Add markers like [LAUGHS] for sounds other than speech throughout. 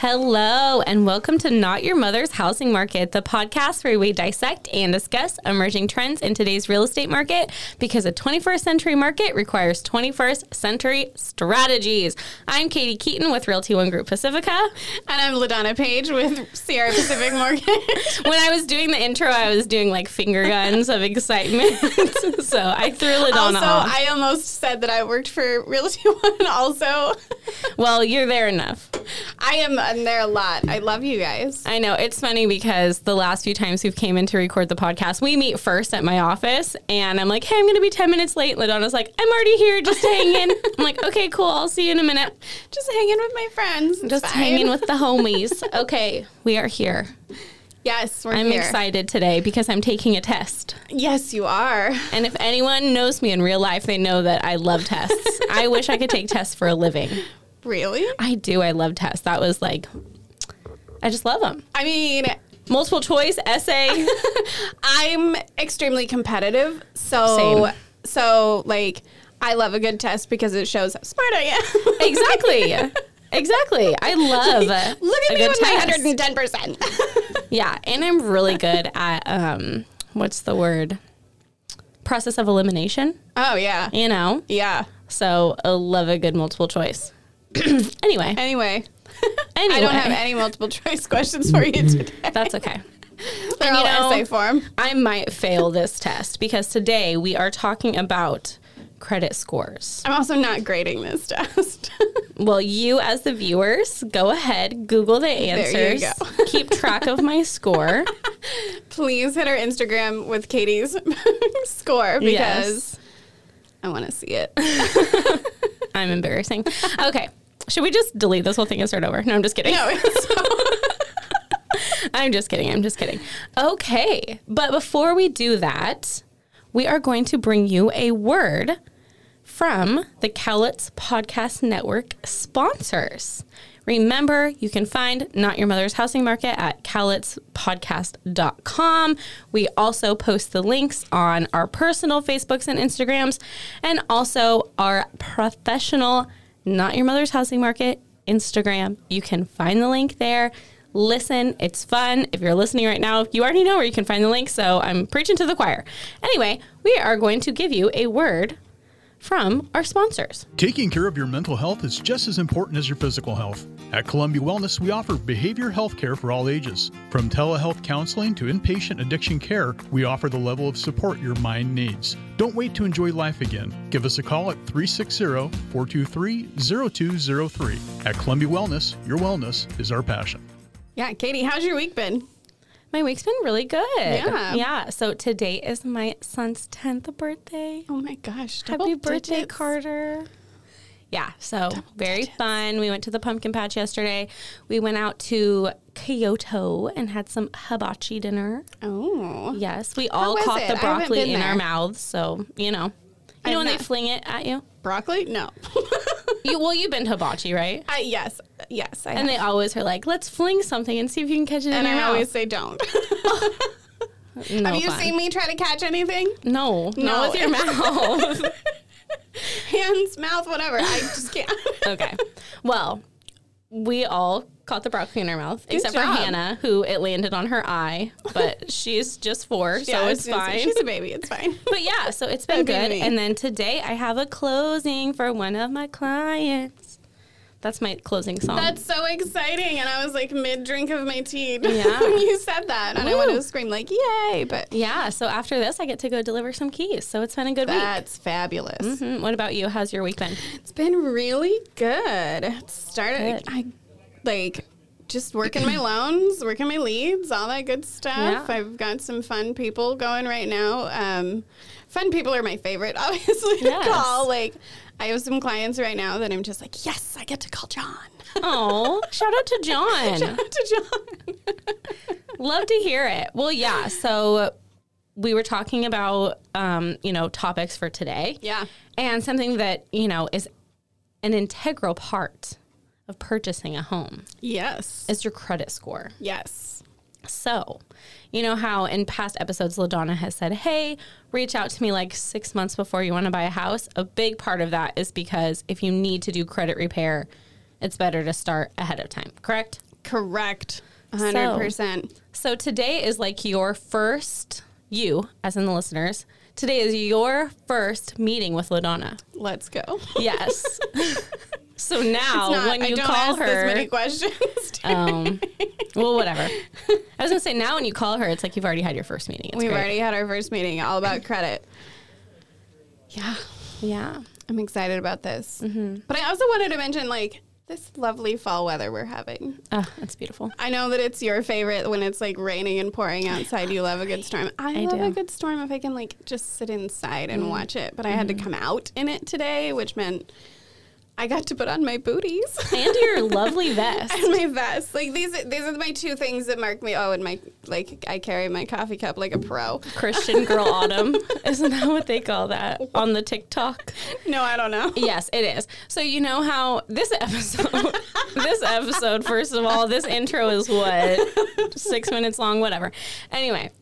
Hello, and welcome to Not Your Mother's Housing Market, the podcast where we dissect and discuss emerging trends in today's real estate market because a 21st century market requires 21st century strategies. I'm Katie Keaton with Realty One Group Pacifica. And I'm LaDonna Page with Sierra Pacific [LAUGHS] Mortgage. when I was doing the intro, I was doing like finger guns of excitement. [LAUGHS] so I threw LaDonna also, off. I almost said that I worked for Realty One also. well, you're there enough. I am in there a lot. I love you guys. I know it's funny because the last few times we've came in to record the podcast, we meet first at my office, and I'm like, "Hey, I'm going to be ten minutes late." LaDonna's like, "I'm already here, just hang in." I'm like, "Okay, cool. I'll see you in a minute." Just hanging with my friends. It's Just fine. hanging with the homies. [LAUGHS] Okay, we are here. Yes, we're I'm here. excited today because I'm taking a test. Yes, you are. And if anyone knows me in real life, they know that I love tests. [LAUGHS] I wish I could take tests for a living. Really? I do. I love tests. That was like, I just love them. I mean, Multiple choice, essay. [LAUGHS] [LAUGHS] I'm extremely competitive. So, Same. so like, I love a good test because it shows how smart I am. [LAUGHS] exactly. Exactly. I love Look a at me with my 110%. Yeah, and I'm really good at um what's the word? Process of elimination, oh, yeah. you know. Yeah. So, I love a good multiple choice. [CLEARS THROAT] anyway, Anyway, anyway, [LAUGHS] I don't have any multiple choice questions for you [LAUGHS] today. that's okay. [LAUGHS] They're And, all you know, essay form. I might fail this test because today we are talking about credit scores. I'm also not grading this test. Well, you as the viewers, go ahead, Google the you answers, go. keep track of my score. Please hit our Instagram with Katie's score because Yes. I want to see it. I'm embarrassing. Okay. Should we just delete this whole thing and start over? No, I'm just kidding. No, [LAUGHS] I'm just kidding. I'm just kidding. Okay. But before we do that, we are going to bring you a word from the Cowlitz Podcast Network sponsors. Remember, you can find Not Your Mother's Housing Market at cowlitzpodcast.com. We also post the links on our personal Facebooks and Instagrams and also our professional Not Your Mother's Housing Market Instagram. You can find the link there. Listen, it's fun. If you're listening right now, you already know where you can find the link, so I'm preaching to the choir. Anyway, we are going to give you a word from our sponsors. Taking care of your mental health is just as important as your physical health. At Columbia Wellness, we offer behavior health care for all ages. From telehealth counseling to inpatient addiction care, we offer the level of support your mind needs. Don't wait to enjoy life again. Give us a call at 360 423 0203. At Columbia Wellness, your wellness is our passion. yeah, Katie, how's your week been? My week's been really good. Yeah. Yeah. So today is my son's 10th birthday. Oh my gosh. Happy double birthday, digits. Carter. Yeah, so very digits. fun. We went to the pumpkin patch yesterday. We went out to Kyoto and had some hibachi dinner. Oh. Yes, we all caught it? the broccoli in our mouths, so you know. You I've know when they fling it at you? Broccoli? No. [LAUGHS] You well, you've been to hibachi, right? I, yes. Yes. I And have. they always are like, "Let's fling something and see if you can catch it and I mouth." always say don't. [LAUGHS] no have you fun. seen me try to catch anything? No, No. not with your [LAUGHS] mouth. Hands, mouth, whatever. I just can't. [LAUGHS] okay. Well, we all caught the broccoli in her mouth, except for. Hannah, who it landed on her eye, but [LAUGHS] she's just four, so Yeah, it's say, fine. She's a baby. It's fine. [LAUGHS] but yeah, so it's been good. me. And then today I have a closing for one of my clients. That's my closing song. That's so exciting. And I was like mid drink of my tea [LAUGHS] Yeah. when you said that. And I wanted to scream like, yay. But yeah, so after this, I get to go deliver some keys. So it's been a good week. that's fabulous. Mhm. What about you? How's your week been? It's been really good. It started, Good. I like just working my [CLEARS THROAT] loans, working my leads, all that good stuff. Yeah. I've got some fun people going right now. Um, fun people are my favorite, [LAUGHS] obviously, Yes. to call. Like, I have some clients right now that I'm just like, yes, I get to call John. Oh, [LAUGHS] shout out to John. shout out to John. Love to hear it. Well, yeah. So we were talking about, um, you know, topics for today. Yeah. And something that, you know, is an integral part of purchasing a home Yes. is your credit score. Yes. So, you know how in past episodes, LaDonna has said, hey, reach out to me like six months before you want to buy a house. A big part of that is because if you need to do credit repair, it's better to start ahead of time, correct? Correct. 100%. So today is like your first, you, as in the listeners, today is your first meeting with LaDonna. Let's go. Yes. [LAUGHS] [LAUGHS] so now Not- when I you don't call her, many questions. [LAUGHS] um, well, whatever. I was gonna say now when you call her, it's like you've already had your first meeting. It's We've great. already had our first meeting all about credit. Yeah, yeah. I'm excited about this. Mm-hmm. But I also wanted to mention like this lovely fall weather we're having. Oh, that's beautiful. I know that it's your favorite when it's like raining and pouring outside. You love a good storm. I, I love do. Mm. a good storm if I can like just sit inside and watch it. But I had to Mm-hmm. come out in it today, which meant I got to put on my booties. And your [LAUGHS] lovely vest. and my vest. Like these, these are my two things that mark me. Oh, and my like, I carry my coffee cup like a pro. Christian Girl [LAUGHS] Autumn. Isn't that what they call that on the TikTok? No, I don't know. Yes, it is. So you know how this episode, [LAUGHS] this episode, first of all, this intro is what six minutes long, whatever. Anyway,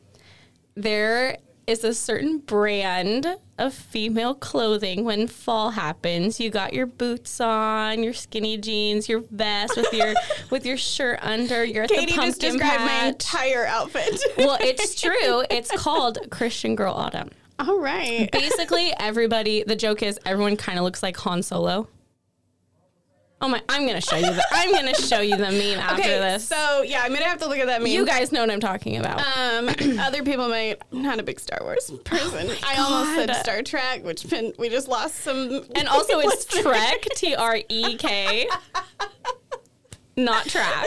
there is a certain brand of female clothing when fall happens. You got your boots on, your skinny jeans, your vest with your [LAUGHS] with your shirt under. You're at Katie the just pumpkin described my entire outfit. well, it's [LAUGHS] true. It's called Christian Girl Autumn. All right. Basically, everybody. The joke is everyone kind of looks like Han Solo. Oh my! I'm gonna show you. The, I'm gonna show you the meme after Okay, this. so yeah, I'm gonna have to look at that meme. you guys know what I'm talking about. Um, [CLEARS THROAT] other people might. I'm not a big Star Wars person. I almost said Star Trek, which been, we just lost some. and also, [LAUGHS] it's. Trek. T R E K. Not track.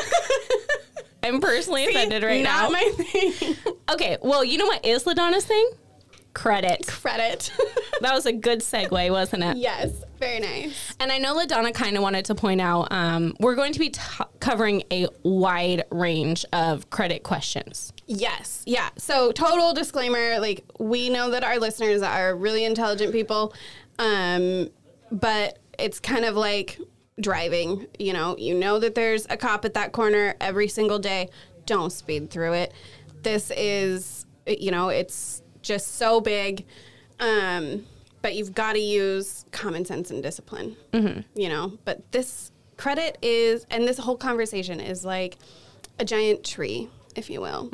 I'm personally offended right Not now. my thing. okay, well, you know what is Ladonna's thing? Credit. Credit. [LAUGHS] That was a good segue, wasn't it? yes, very nice. And I know LaDonna kind of wanted to point out um, we're going to be t- covering a wide range of credit questions. Yes. Yeah. So total disclaimer, like we know that our listeners are really intelligent people. Um, but it's kind of like driving, you know, you know that there's a cop at that corner every single day. Don't speed through it. This is you know, it's just so big. Um, but you've got to use common sense and discipline. You know, but this credit is and this whole conversation is like a giant tree, if you will.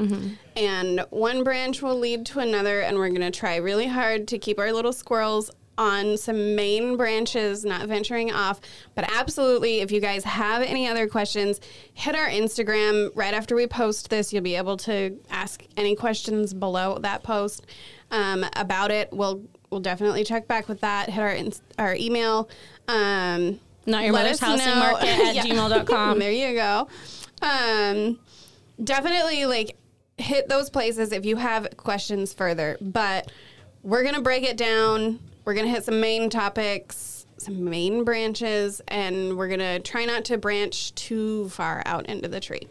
And one branch will lead to another, and we're going to try really hard to keep our little squirrels on some main branches, not venturing off. But absolutely, if you guys have any other questions, hit our Instagram right after we post this. You'll be able to ask any questions below that post um, about it. We'll we'll definitely check back with that. Hit our ins- our email. Um, Not your mother's us house know- market [LAUGHS] at Yeah. gmail.com. [LAUGHS] there you go. Um, definitely like hit those places if you have questions further. But we're gonna break it down. We're gonna hit some main topics, some main branches, and we're gonna try not to branch too far out into the tree.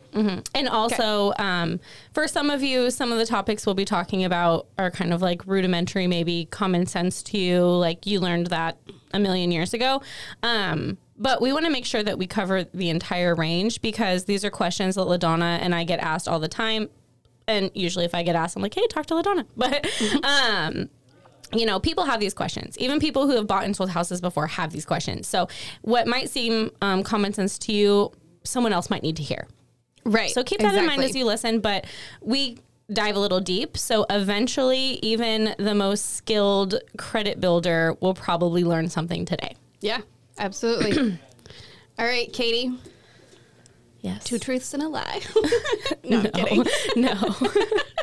And also, um, for some of you, some of the topics we'll be talking about are kind of like rudimentary, maybe common sense to you, like you learned that a million years ago. Um, but we want to make sure that we cover the entire range because these are questions that LaDonna and I get asked all the time. And usually, if I get asked, I'm like, hey, talk to LaDonna. [LAUGHS] But, [LAUGHS] um, you know, people have these questions. Even people who have bought and sold houses before have these questions. So, what might seem um, common sense to you, someone else might need to hear. Right. So keep that in mind as you listen, but we dive a little deep. So eventually, even the most skilled credit builder will probably learn something today. Yeah, absolutely. [CLEARS THROAT] All right, Katie. Yes. Two truths and a lie. [LAUGHS] [LAUGHS] no, no. [LAUGHS]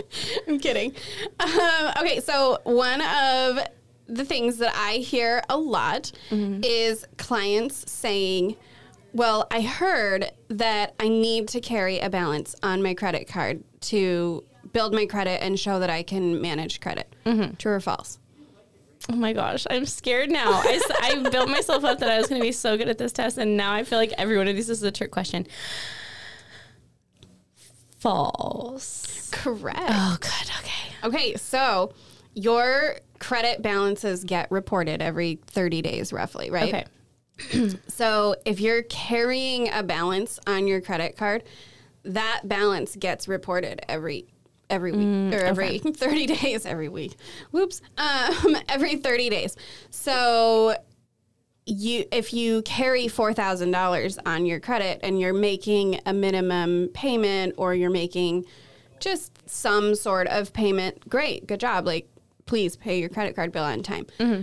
[LAUGHS] I'm kidding. Um, okay, so one of the things that I hear a lot is clients saying, Well, I heard that I need to carry a balance on my credit card to build my credit and show that I can manage credit. True or false? Oh my gosh, I'm scared now. I built myself up that I was going to be so good at this test, and now I feel like every one of these is a trick question. False. Correct. Oh, good. Okay. Okay, so your credit balances get reported every 30 days, roughly, right? Okay. [CLEARS THROAT] So if you're carrying a balance on your credit card, that balance gets reported every every week or every [LAUGHS] 30 days every week. Whoops. Um, [LAUGHS] every 30 days. So you if you carry four thousand dollars on your credit and you're making a minimum payment or you're making just some sort of payment, great, good job. Like, please pay your credit card bill on time. Mm-hmm.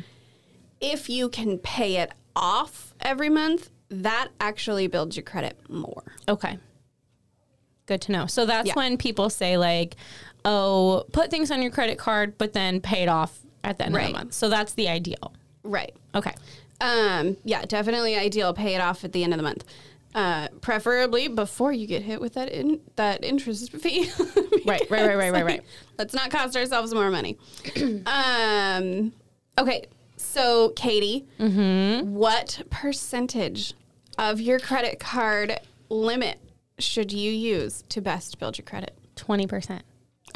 If you can pay it off every month, that actually builds your credit more. Okay. Good to know. So that's Yeah. when people say like, "Oh, put things on your credit card, but then pay it off at the end of the month." So that's the ideal. Right. Okay. Um, yeah, definitely ideal. Pay it off at the end of the month. Uh, preferably before you get hit with that in, that interest [LAUGHS] fee. Right, right, right, right, right, right. [LAUGHS] Let's not cost ourselves more money. [CLEARS THROAT] um, okay, so Katie, Mm-hmm. what percentage of your credit card limit should you use to best build your credit? Twenty percent.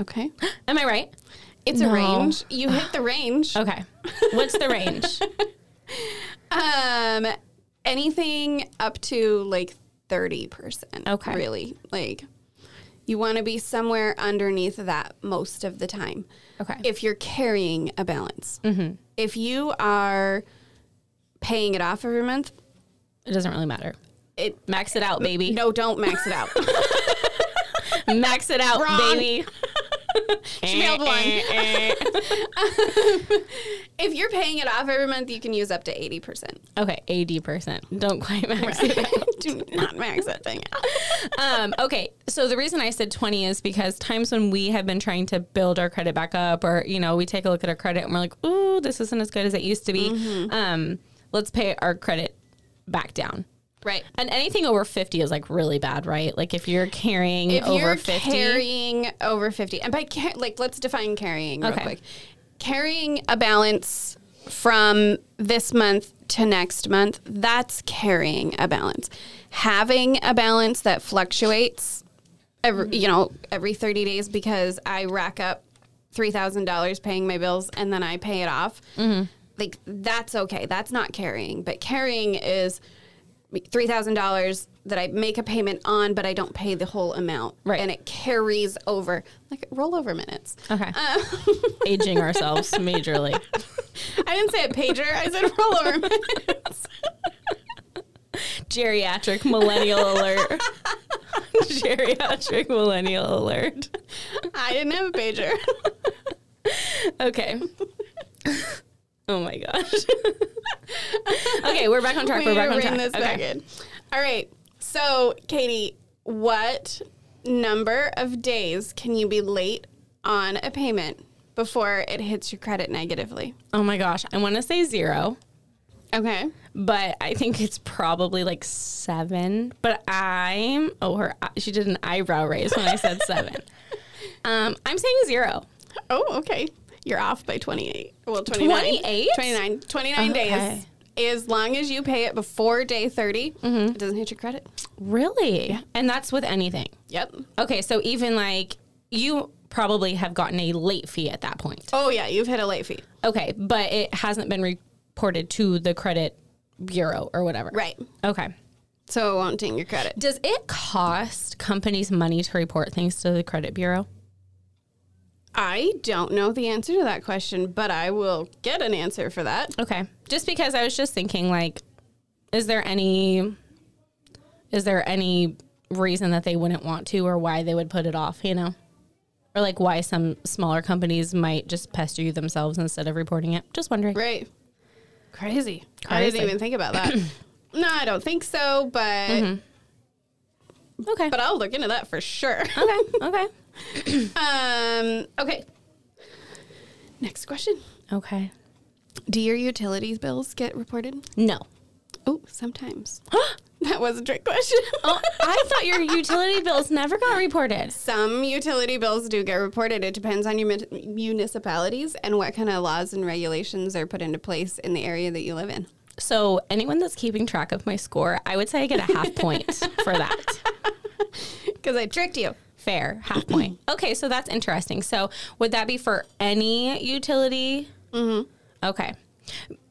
Okay, [GASPS] Am I right? it's No. a range. You hit the [SIGHS] range. Okay. What's the range? [LAUGHS] Um, anything up to like thirty percent. Okay. really like you want to be somewhere underneath that most of the time. Okay. If you're carrying a balance, if you are paying it off every month, it doesn't really matter. it Max it out, baby. no, don't max it out. [LAUGHS] Max it out, Wrong. baby. [LAUGHS] She failed one. [LAUGHS] if you're paying it off every month, you can use up to eighty percent. okay, eighty percent. Don't quite max it out. [LAUGHS] Do not max that thing out. um, okay, so the reason I said 20 is because times when we have been trying to build our credit back up, or you know, we take a look at our credit and we're like, "Ooh, this isn't as good as it used to be." Mm-hmm. Um, let's pay our credit back down. Right. And anything over 50 is like really bad, right? Like if you're carrying if over you're 50, carrying over 50 and by ca- like let's define carrying real Okay. quick carrying a balance from this month to next month that's carrying a balance having a balance that fluctuates every mm-hmm. you know every 30 days because i rack up $3000 paying my bills and then i pay it off mm-hmm. like that's okay that's not carrying but carrying is $3,000 that I make a payment on, but I don't pay the whole amount. Right. And it carries over, like rollover minutes. okay, Uh, [LAUGHS] aging ourselves majorly. [LAUGHS] I didn't say a pager, I said rollover minutes. Geriatric millennial alert. [LAUGHS] Geriatric millennial alert. I didn't have a pager. Okay. oh my gosh. [LAUGHS] okay, we're back on track. we We're back on track. this okay. back in. All right. So, Katie, what number of days can you be late on a payment before it hits your credit negatively? Oh my gosh, I want to say zero, Okay. but I think it's probably like seven. But I'm oh her she did an eyebrow raise when I said seven. [LAUGHS] Um, I'm saying zero. Oh, okay. You're off by 28. Well, 29. 28? 29. 29 Okay. days. As long as you pay it before day 30, Mm-hmm. it doesn't hit your credit. Really? Yeah. And that's with anything. Yep. Okay, so even like you probably have gotten a late fee at that point. Oh, yeah. You've hit a late fee. Okay, but it hasn't been reported to the credit bureau or whatever. Right. Okay. So it won't ding your credit. Does it cost companies money to report things to the credit bureau? I don't know the answer to that question, but I will get an answer for that. Okay. Just because I was just thinking like is there any is there any reason that they wouldn't want to or why they would put it off, you know? Or like why some smaller companies might just pester you themselves instead of reporting it. Just wondering. Right. Crazy. I didn't even think about that. [CLEARS THROAT] no, I don't think so, but mm-hmm. Okay. but I'll look into that for sure. okay. [LAUGHS] Okay. [COUGHS] um, okay. Next question. Okay. Do your utilities bills get reported? No. Oh, sometimes. [GASPS] that was a trick question. Oh, I thought your utility bills never got reported. Some utility bills do get reported. It depends on your mun- municipalities and what kind of laws and regulations are put into place in the area that you live in. So anyone that's keeping track of my score, I would say I get a half point for that. [LAUGHS] Because I tricked you. Fair, half point. [CLEARS THROAT] Okay, so that's interesting. So would that be for any utility? Mm-hmm. Okay.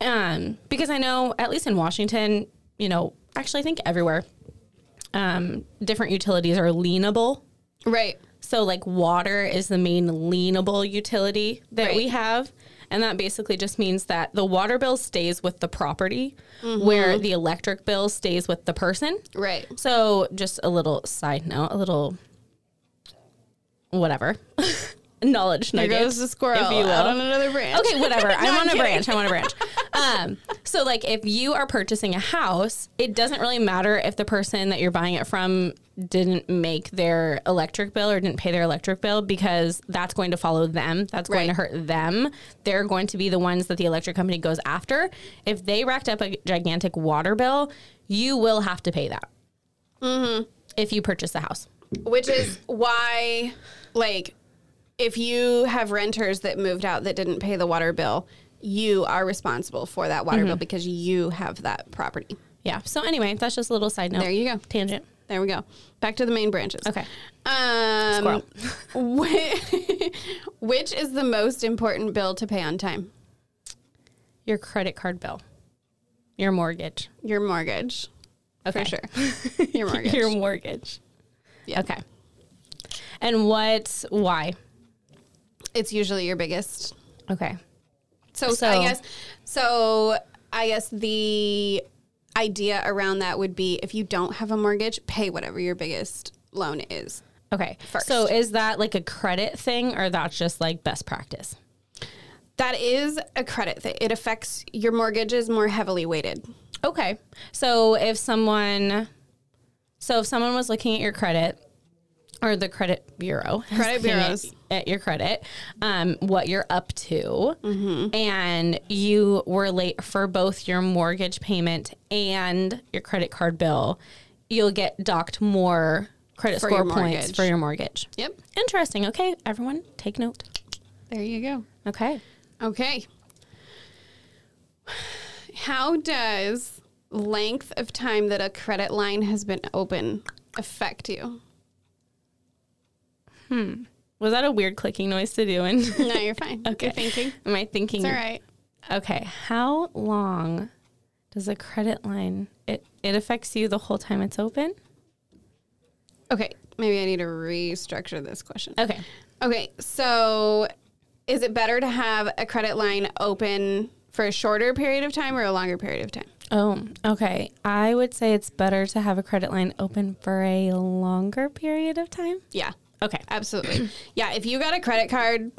Um, because I know at least in Washington, you know, actually I think everywhere, um, different utilities are lienable. Right. So like water is the main lienable utility that Right. we have. And that basically just means that the water bill stays with the property, where the electric bill stays with the person. Right. So, just a little side note, a little whatever [LAUGHS] knowledge There nugget. goes the squirrel if you out on another branch. Okay, whatever. [LAUGHS] I'm I'm on a branch. I'm on a branch. Um, so like if you are purchasing a house, it doesn't really matter if the person that you're buying it from didn't make their electric bill or didn't pay their electric bill because that's going to follow them. That's going to hurt them. They're going to be the ones that the electric company goes after. If they racked up a gigantic water bill, you will have to pay that. Mm-hmm. If you purchase the house. Which is why, like, if you have renters that moved out that didn't pay the water bill, you are responsible for that water Mm-hmm. bill because you have that property. Yeah. So anyway, that's just a little side note. There you go. Tangent. There we go. Back to the main branches. Okay. Um, [LAUGHS] whi- [LAUGHS] which is the most important bill to pay on time? Your credit card bill. Your mortgage. Your mortgage. Okay. For sure. [LAUGHS] Your mortgage. Your mortgage. Yeah. Okay. And what? Why? It's usually your biggest. Okay. So, So- I guess so I guess the idea around that would be if you don't have a mortgage, pay whatever your biggest loan is. Okay. First. So is that like a credit thing, or that's just like best practice? That is a credit thing. It affects your mortgage is more heavily weighted. Okay. So if someone, so if someone was looking at your credit, or the credit bureau, Credit bureaus. at, your credit, um, what you're up to, Mm-hmm. and you were late for both your mortgage payment and your credit card bill, you'll get docked more credit For score points mortgage. for your mortgage. Yep. Interesting. Okay, everyone, take note. There you go. Okay. Okay. How does length of time that a credit line has been open affect you? Hmm. Was that a weird clicking noise to do? And [LAUGHS] No, you're fine. [LAUGHS] Okay. You're thinking. am I thinking? It's all right. Okay. How long does a credit line? It it affects you the whole time it's open. Okay. Maybe I need to restructure this question. Okay. Okay, so is it better to have a credit line open for a shorter period of time or a longer period of time? Oh, okay. I would say it's better to have a credit line open for a longer period of time. Yeah, Okay. absolutely. [CLEARS THROAT] yeah, if you got a credit card,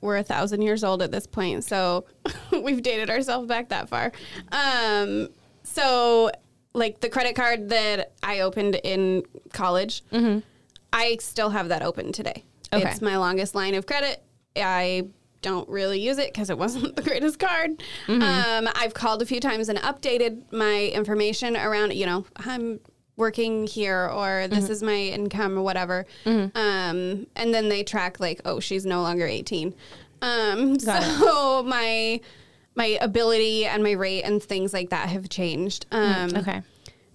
we're a thousand years old at this point, so [LAUGHS] we've dated ourselves back that far. Um, so, like the credit card that I opened in college, I still have that open today. Okay. It's my longest line of credit. I don't really use it because it wasn't [LAUGHS] the greatest card. Um, I've called a few times and updated my information around, you know, I'm working here or this is my income or whatever. Um, and then they track like, oh, she's no longer 18. Um, Got it. so [LAUGHS] my my ability and my rate and things like that have changed. Um, Okay.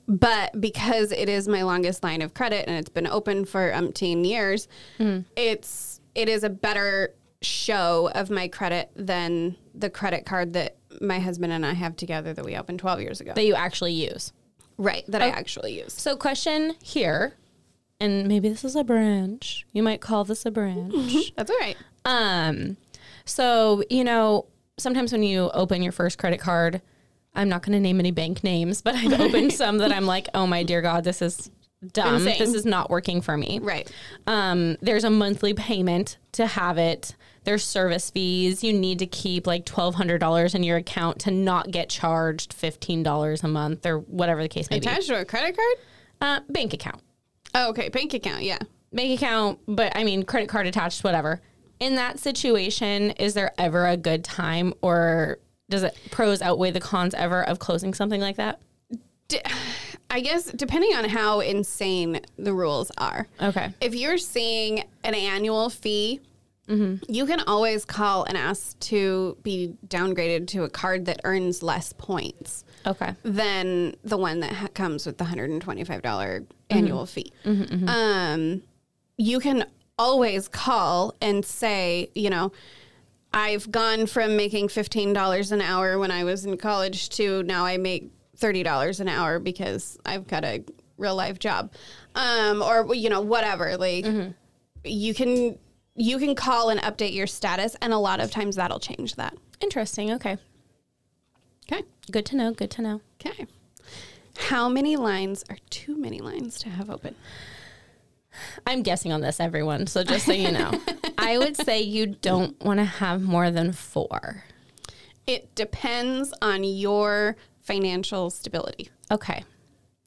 but because it is my longest line of credit and it's been open for umpteen years, it's it is a better show of my credit than the credit card that my husband and I have together that we opened 12 years ago. That you actually use. Right, that I actually use. So, question here, and maybe this is a branch. You might call this a branch. [LAUGHS] That's all right. Um, so you know, sometimes when you open your first credit card, I'm not going to name any bank names, but I've [LAUGHS] opened some that I'm like, oh my dear God, this is dumb. Insane. This is not working for me. Right. Um, there's a monthly payment to have it. There's service fees. You need to keep like twelve hundred dollars in your account to not get charged fifteen dollars a month or whatever the case may be. Attached to a credit card? Uh, bank account. Oh, okay. Bank account. Yeah. bank account, but I mean credit card attached, whatever. In that situation, is there ever a good time or does it pros outweigh the cons ever of closing something like that? D- I guess depending on how insane the rules are. Okay. If you're seeing an annual fee, Mm-hmm. you can always call and ask to be downgraded to a card that earns less points Okay. than the one that ha- comes with the $125 mm-hmm. annual fee. Mm-hmm, um, you can always call and say, you know, I've gone from making $15 an hour when I was in college to now I make $30 an hour because I've got a real life job. Um, or, you know, whatever. Like, you can you can call and update your status, and a lot of times that'll change that. Interesting. Okay. Okay. Good to know. Good to know. Okay. How many lines are too many lines to have open? I'm guessing on this, everyone. So just so you know, [LAUGHS] I would say you don't want to have more than four. It depends on your financial stability. Okay.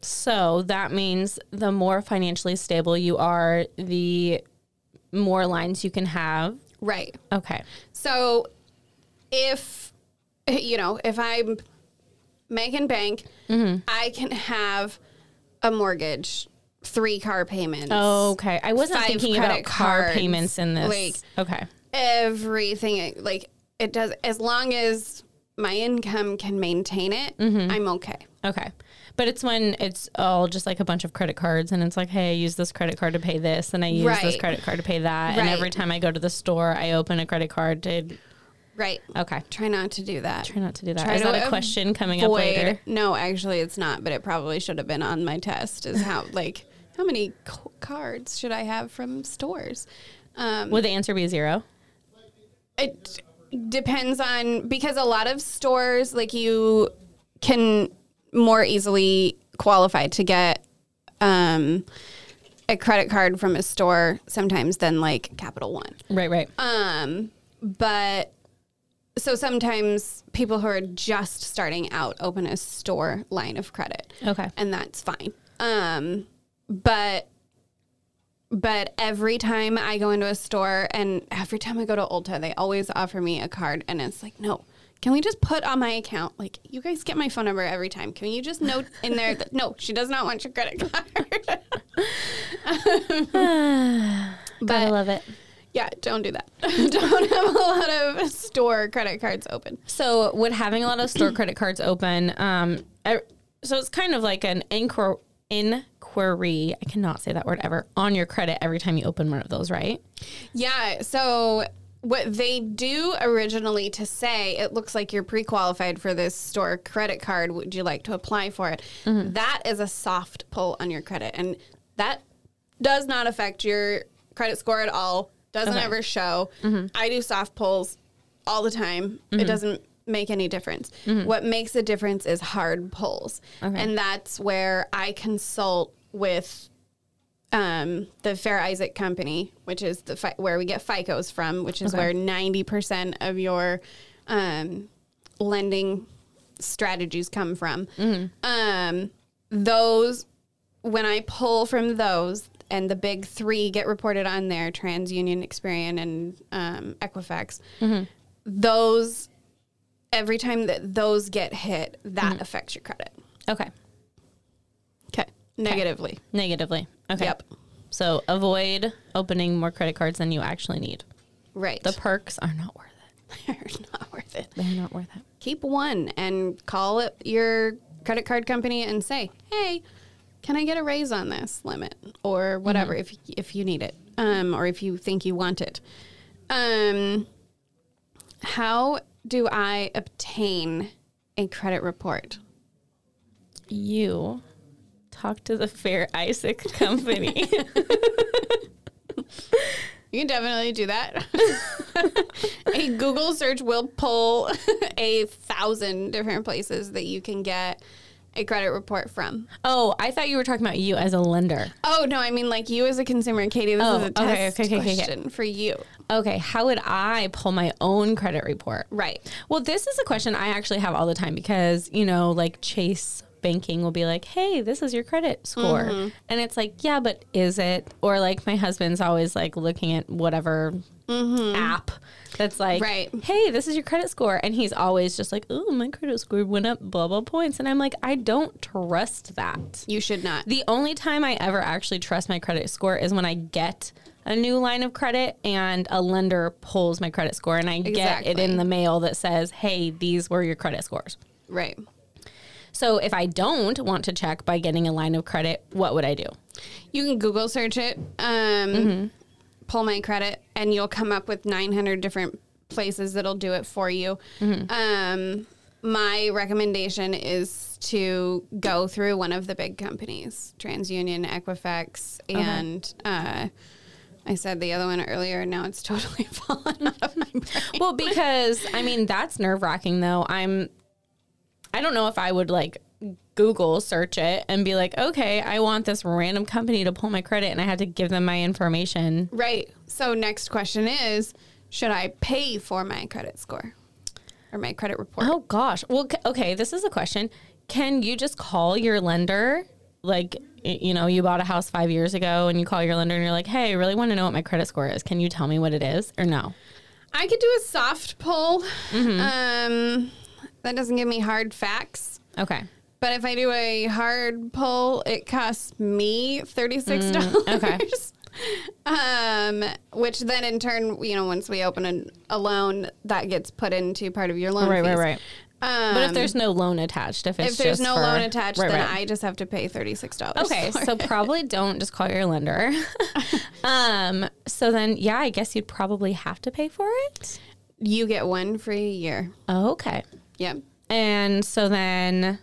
So that means the more financially stable you are, the more lines you can have. Right. Okay. So if [LAUGHS] you know, if I'm making bank, mm-hmm. I can have a mortgage, three car payments. Oh, Okay. I wasn't thinking about car cards, payments in this. like- okay. Everything like it does as long as my income can maintain it, mm-hmm. I'm okay. Okay. But it's when it's all just like a bunch of credit cards and it's like, hey, I use this credit card to pay this and I use this credit card to pay that. And every time I go to the store, I open a credit card to. Right. Okay. Try not to do that. Try not to do that. Try Is that a question coming up later? No, actually, it's not. But it probably should have been on my test. Is how [LAUGHS] like how many co- cards should I have from stores? Um, Would the answer be zero? it depends on because a lot of stores like you can more easily qualified to get um, a credit card from a store sometimes than like Capital One. Right, right. Um, but so sometimes people who are just starting out open a store line of credit. Okay. And that's fine. Um, but but every time I go into a store and every time I go to Ulta, they always offer me a card and it's like, no. Can we just put on my account? Like, you guys get my phone number every time. Can you just note in there that no, she does not want your credit card? [LAUGHS] [SIGHS] Gotta but love it. yeah, don't do that. [LAUGHS] don't have a lot of store credit cards open. So, would having a lot of store credit cards open, um, I, so it's kind of like an inquir- inquiry. I cannot say that word ever on your credit every time you open one of those, right? Yeah. So what they do originally to say it looks like you're pre-qualified for this store credit card. Would you like to apply for it? Mm-hmm. That is a soft pull on your credit, and that does not affect your credit score at all. Doesn't Okay. ever show. Mm-hmm. I do soft pulls all the time. It mm-hmm. doesn't make any difference. What makes a difference is hard pulls, Okay. and that's where I consult with um, the Fair Isaac Company, which is the fi- where we get FICOs from, which is Okay. where ninety percent of your um, lending strategies come from. Um, those, when I pull from those, and the big three get reported on there: TransUnion, Experian, and um, Equifax. Those, every time that those get hit, that affects your credit. Okay. Okay, negatively. Negatively. Okay. Yep. So, avoid opening more credit cards than you actually need. Right. The perks are not worth it. [LAUGHS] They're not worth it. They're not worth it. keep one and call it your credit card company and say, "Hey, can I get a raise on this limit or whatever if if you need it, um, or if you think you want it." Um, how do I obtain a credit report? You talk to the Fair Isaac [LAUGHS] Company. [LAUGHS] You can definitely do that. [LAUGHS] a Google search will pull a thousand different places that you can get a credit report from. oh, I thought you were talking about you as a lender. Oh no, I mean like you as a consumer, Katie. This Oh, is a test okay, okay, okay, okay. question for you. Okay, how would I pull my own credit report? Right. Well, this is a question I actually have all the time because, you know, like Chase banking will be like, hey, this is your credit score. Mm-hmm. And it's like, yeah, but is it? Or like my husband's always like looking at whatever app that's like, Mm-hmm. Right. hey, this is your credit score. And he's always just like, oh, my credit score went up blah, blah points. And I'm like, I don't trust that. You should not. The only time I ever actually trust my credit score is when I get a new line of credit and a lender pulls my credit score and I get it in the mail that says, hey, these were your credit scores. right. So if I don't want to check by getting a line of credit, what would I do? You can Google search it, um, Mm-hmm. pull my credit, and you'll come up with 900 different places that'll do it for you. Mm-hmm. Um, my recommendation is to go through one of the big companies TransUnion, Equifax, and uh, I said the other one earlier, and now it's [LAUGHS] totally fallen out of my brain. Well, because I mean that's nerve wracking though. I'm I don't know if I would like Google search it and be like, okay, I want this random company to pull my credit and I had to give them my information. Right. So next question is, should I pay for my credit score or my credit report? Oh gosh. Well, okay, this is a question. Can you just call your lender? Like, you know, you bought a house five years ago and you call your lender and you're like, hey, I really want to know what my credit score is. Can you tell me what it is or no? I could do a soft pull. Mm-hmm. Um, that doesn't give me hard facts. Okay. But if I do a hard pull, it costs me $36. Mm, okay. [LAUGHS] Um, which then in turn, you know, once we open a, a loan, that gets put into part of your loan Right, right, fees. right. Um, But if there's no loan attached, if it's if there's just no for- loan attached, Right, then right. I just have to pay $36. Okay, so it. probably don't just call your lender. [LAUGHS] um, so then, yeah, I guess you'd probably have to pay for it. you get one free year. Oh, okay. Yep. And so then,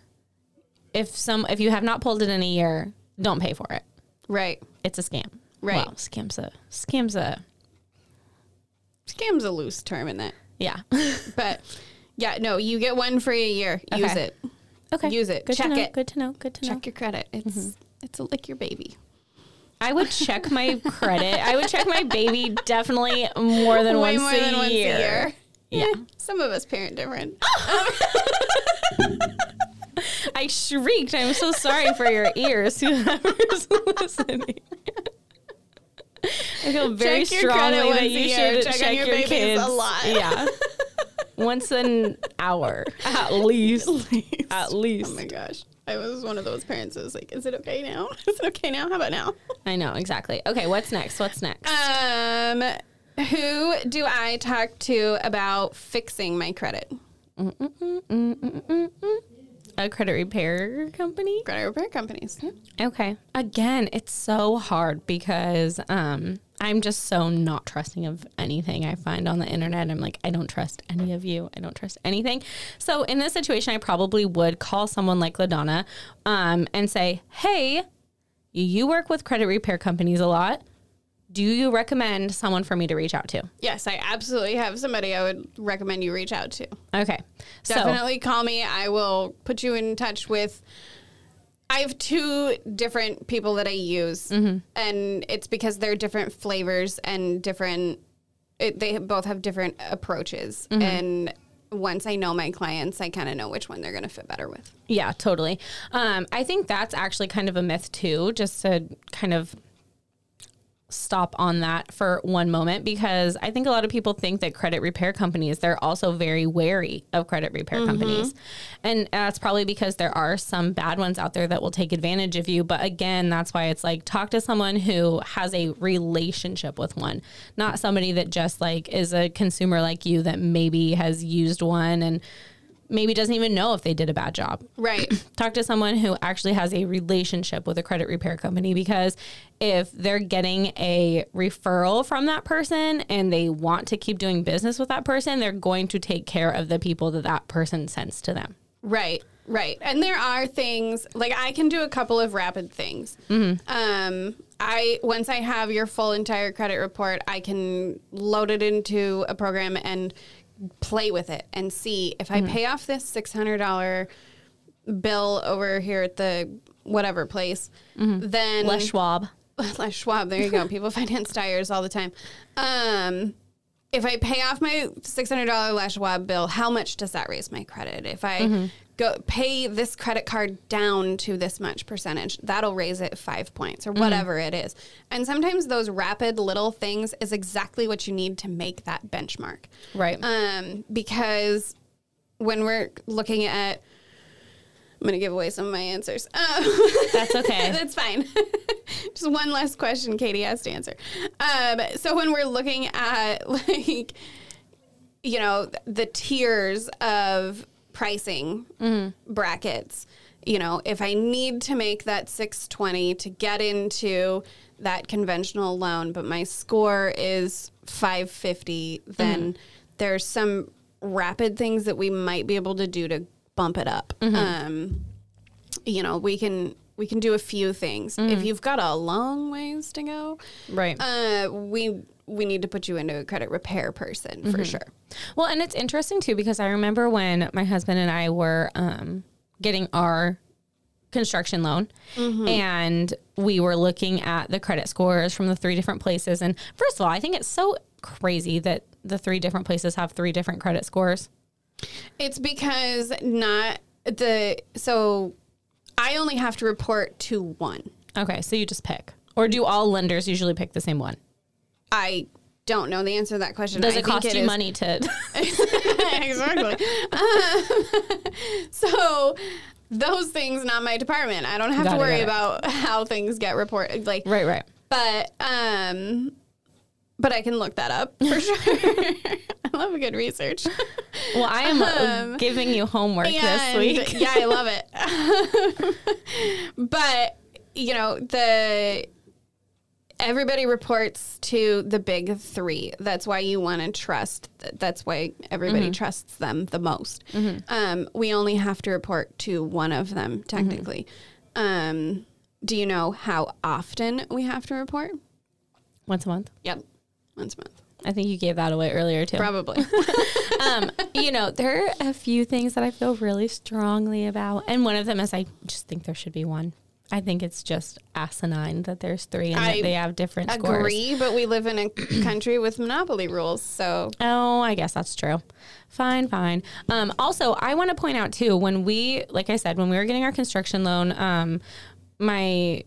if some if you have not pulled it in a year, don't pay for it. Right. It's a scam. Right. Well, scam's a scam's a Scam's a loose term in that. yeah. [LAUGHS] But yeah, no, you get one free a year. Use it. okay. Use it. Good Check to know. it. Good to know. Good to know. Check your credit. It's mm-hmm. it's a, like your baby. I would check my credit. I would check my baby definitely more than [LAUGHS] once, more a, than once a year. Yeah. Some of us parent different. [LAUGHS] I shrieked. I'm so sorry for your ears, [LAUGHS] whoever's listening. I feel very Check strongly that you should Check check, on your your, kids a lot. Yeah, once an hour at [LAUGHS] least. At Oh least. Oh my gosh. I was one of those parents that was like, is it okay now? Is it okay now? How about now? I know exactly. Okay, what's next? What's next? Um, who do I talk to about fixing my credit? A credit repair company. Credit repair companies. Okay. Again, it's so hard because um, I'm just so not trusting of anything I find on the internet. I'm like, I don't trust any of you. I don't trust anything. So in this situation, I probably would call someone like LaDonna um, and say, Hey, you work with credit repair companies a lot. Do you recommend someone for me to reach out to? Yes, I absolutely have somebody I would recommend you reach out to. Okay. So Definitely call me. I will put you in touch with. I have two different people that I use, Mm-hmm. and it's because they're different flavors and different. It, they both have different approaches, Mm-hmm. and once I know my clients, I kind of know which one they're going to fit better with. Yeah, totally. Um, I think that's actually kind of a myth too, just to kind of stop on that for one moment because I think a lot of people think that credit repair companies they're also very wary of credit repair mm-hmm. companies. And that's probably because there are some bad ones out there that will take advantage of you, but again, that's why it's like talk to someone who has a relationship with one, not somebody that just like is a consumer like you that maybe has used one and maybe doesn't even know if they did a bad job Right. [CLEARS THROAT] talk to someone who actually has a relationship with a credit repair company because if they're getting a referral from that person and they want to keep doing business with that person, they're going to take care of the people that that person sends to them. Right, right. And there are things like I can do a couple of rapid things. Um, I once I have your full entire credit report, I can load it into a program and play with it and see if I mm-hmm. pay off this six hundred dollar bill over here at the whatever place, mm-hmm. then Les Schwab. [LAUGHS] Les Schwab. There you go. People finance tires all the time. Um, if I pay off my six hundred dollar Les Schwab bill, how much does that raise my credit? If I mm-hmm. Go pay this credit card down to this much percentage, that'll raise it five points or whatever it is. And sometimes those rapid little things is exactly what you need to make that benchmark. Right. Um, because when we're looking at I'm going to give away some of my answers. Um, [LAUGHS] That's okay. [LAUGHS] That's fine. [LAUGHS] Just one last question Katie has to answer. Um, so when we're looking at like, you know, the tiers of pricing brackets, you know, if I need to make that 620 to get into that conventional loan, but my score is 550, then there's some rapid things that we might be able to do to bump it up. Um, you know, we can we can do a few things. Mm-hmm. If you've got a long ways to go, Right. uh, we we need to put you into a credit repair person Mm-hmm. for sure. Well, and it's interesting too because I remember when my husband and I were um, getting our construction loan and we were looking at the credit scores from the three different places. And first of all, I think it's so crazy that the three different places have three different credit scores. It's because not the so I only have to report to one. Okay, so you just pick. Or do all lenders usually pick the same one? I don't know the answer to that question. Does it cost you is- money to? [LAUGHS] exactly. [LAUGHS] Um, [LAUGHS] so those things not my department. I don't have Got to it, worry about how things get reported. Like, right, right. but um, but I can look that up for sure. I love a good research. Well, I am uh, giving you homework this week. yeah, I love it. but you know the everybody reports to the big three. That's why you want to trust. That's why everybody trusts them the most. Um, we only have to report to one of them technically. Um, do you know how often we have to report? Once a month. Yep, once a month, I think you gave that away earlier too. probably. [LAUGHS] um, you know, there are a few things that I feel really strongly about, and one of them is I just think there should be one. I think it's just asinine that there's three and I that they have different scores. Agree, but we live in a [CLEARS THROAT] country with monopoly rules, so Oh, I guess that's true. Fine, fine. Um, also, I want to point out too when we, like I said, when we were getting our construction loan, um, my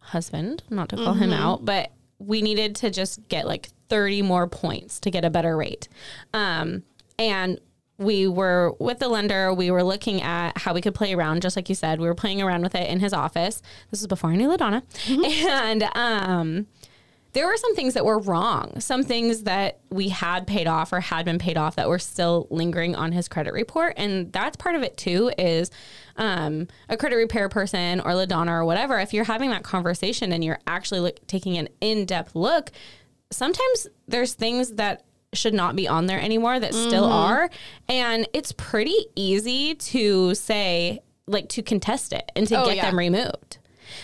husband, not to call him out, but we needed to just get like 30 more points to get a better rate. Um, and we were with the lender, we were looking at how we could play around, just like you said. We were playing around with it in his office. This was before I knew LaDonna. [LAUGHS] And um, there were some things that were wrong, some things that we had paid off or had been paid off that were still lingering on his credit report. And that's part of it too is um, a credit repair person or LaDonna or whatever, if you're having that conversation and you're actually look, taking an in depth look, sometimes there's things that should not be on there anymore that still are. And it's pretty easy to say, like, to contest it and to Oh, get yeah. them removed.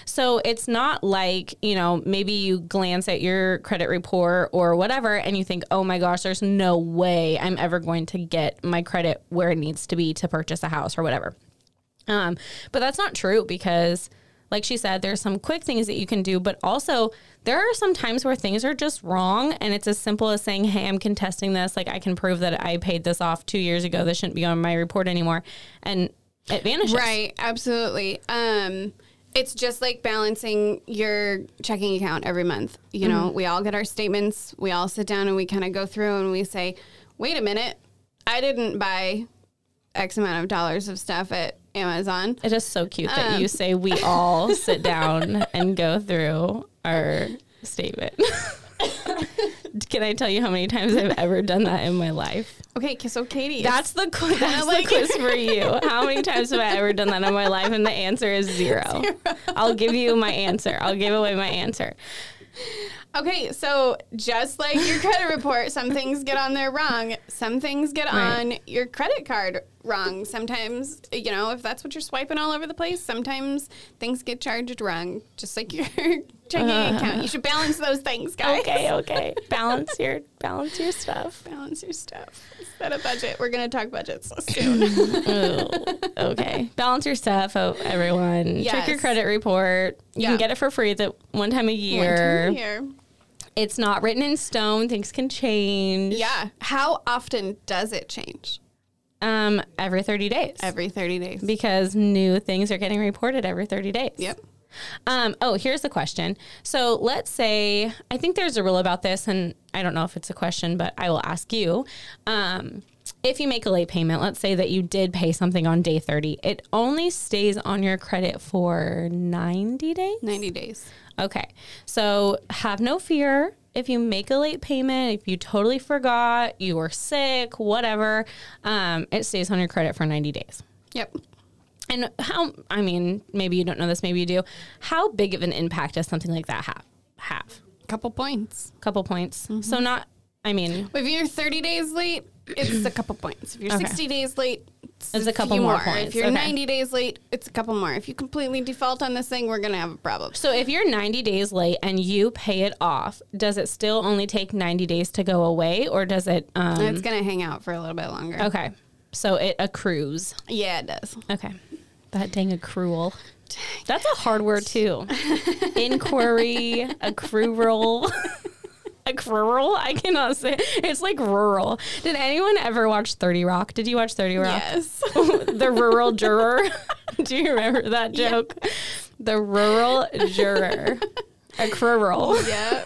So it's not like, you know, maybe you glance at your credit report or whatever and you think, oh my gosh, there's no way I'm ever going to get my credit where it needs to be to purchase a house or whatever. Um, but that's not true because, like she said, there's some quick things that you can do, but also there are some times where things are just wrong. And it's as simple as saying, Hey, I'm contesting this. Like, I can prove that I paid this off two years ago. This shouldn't be on my report anymore. And it vanishes. Right, absolutely. Um, it's just like balancing your checking account every month. You know, Mm-hmm. we all get our statements, we all sit down and we kind of go through and we say, wait a minute, I didn't buy X amount of dollars of stuff at Amazon. It is so cute that Um. you say we all [LAUGHS] sit down and go through our statement. [LAUGHS] Can I tell you how many times I've ever done that in my life? Okay, so Katie, That's the qu- that's like- the quiz for you. [LAUGHS] How many times have I ever done that in my life? And the answer is zero. I'll give you my answer. I'll give away my answer. Okay, so just like your [LAUGHS] credit report, some things get on there wrong. Some things get Right. on your credit card wrong. Sometimes, you know, if that's what you're swiping all over the place, sometimes things get charged wrong, just like your [LAUGHS] checking uh-huh. account. You should balance those things, guys. Okay, okay. [LAUGHS] Balance your balance your stuff. Balance your stuff. Set a budget. We're going to talk budgets soon. Ooh, okay. Balance your stuff, oh, everyone. Check your credit report. You Yeah. can get it for free the one time a year. One time a year. It's not written in stone. Things can change. Yeah. How often does it change? Um, every 30 days. Every 30 days. because new things are getting reported every 30 days. Yep. Um, oh, here's the question. So let's say, I think there's a rule about this, and I don't know if it's a question, but I will ask you. Um, if you make a late payment, let's say that you did pay something on day 30, it only stays on your credit for 90 days? 90 days. Okay. So have no fear. If you make a late payment, if you totally forgot, you were sick, whatever, um, it stays on your credit for 90 days. Yep. And how, I mean, maybe you don't know this, maybe you do. How big of an impact does something like that have? Have? Couple points. couple points. So not, I mean, If you're 30 days late, it's a couple points. If you're Okay. 60 days late, It's a couple few more If you're Okay. 90 days late, it's a couple more. If you completely default on this thing, we're gonna have a problem. So if you're 90 days late and you pay it off, does it still only take 90 days to go away or does it um it's gonna hang out for a little bit longer. Okay. So it accrues. Yeah, it does. Okay. That dang accrual. That's a hard word too. [LAUGHS] Inquiry, accrual. [LAUGHS] accrual? I cannot say. It's like rural. Did anyone ever watch 30 Rock? Did you watch 30 Rock? Yes. [LAUGHS] the rural juror. [LAUGHS] Do you remember that joke? The rural juror. Accrual. [LAUGHS] yeah.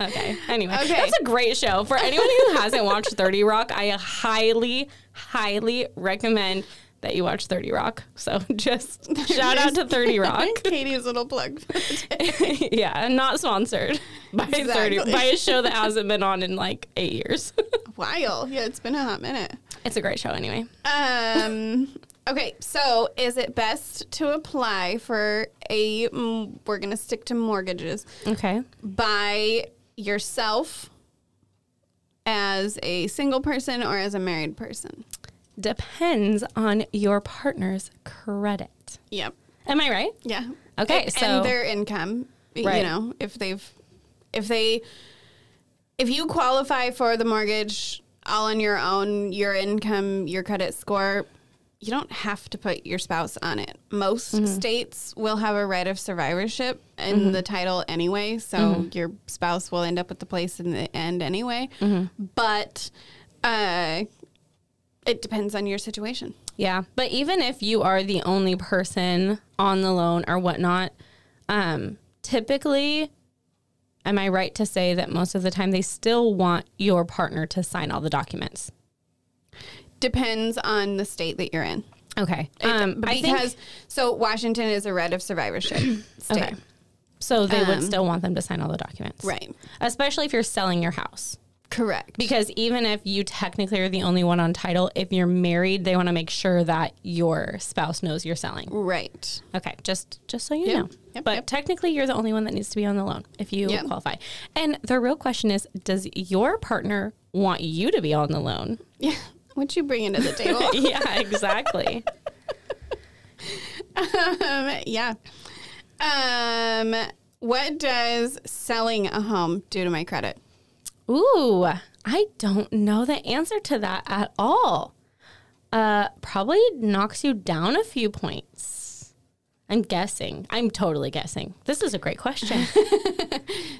Okay. Anyway, Okay. that's a great show. For anyone who hasn't watched 30 Rock, I highly, highly recommend that you watch 30 Rock. So [LAUGHS] [LAUGHS] just shout out to 30 [LAUGHS] Rock. Katie's little plug. yeah, not sponsored by 30 by a show that hasn't been on in like 8 years. While. Yeah, it's been a hot minute. it's a great show anyway. Um. Okay, so is it best to apply for a? mm, We're gonna stick to mortgages Okay. by yourself as a single person or as a married person. Depends on your partner's credit. Yep. Am I right? Yeah. Okay, And, so- and their income. Right. You know, if they've, if they, if you qualify for the mortgage all on your own, your income, your credit score, you don't have to put your spouse on it. Most Mm-hmm. states will have a right of survivorship in the title anyway, so Mm-hmm. your spouse will end up with the place in the end anyway. Mm-hmm. But uh, it depends on your situation. Yeah, but even if you are the only person on the loan or whatnot, um, typically, am I right to say that most of the time they still want your partner to sign all the documents? Depends on the state that you're in. Okay. Um, I because think, so Washington is a right of survivorship [CLEARS THROAT] state. okay. So they would Um, still want them to sign all the documents. Right. Especially if you're selling your house. Correct. Because even if you technically are the only one on title, if you're married, they want to make sure that your spouse knows you're selling. right. Okay, just just so you Yep, know. yep, but yep. technically, you're the only one that needs to be on the loan if you qualify. And the real question is, does your partner want you to be on the loan? Yeah. [LAUGHS] What you bring into the [LAUGHS] table? yeah, exactly. [LAUGHS] um, yeah. Um, what does selling a home do to my credit? Ooh, I don't know the answer to that at all. Uh, probably knocks you down a few points. I'm guessing. I'm totally guessing. This is a great question. [LAUGHS]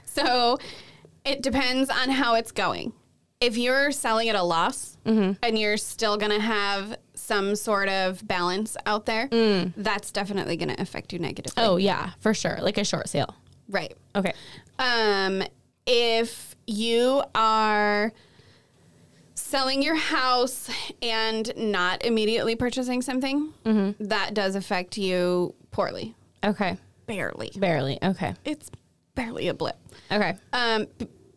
So it depends on how it's going. If you're selling at a loss and you're still going to have some sort of balance out there, that's definitely going to affect you negatively. oh yeah, for sure. Like a short sale. Right. Okay. Um, if you are selling your house and not immediately purchasing something, that does affect you poorly. Okay. Barely. Barely. Okay. It's barely a blip. Okay. Um,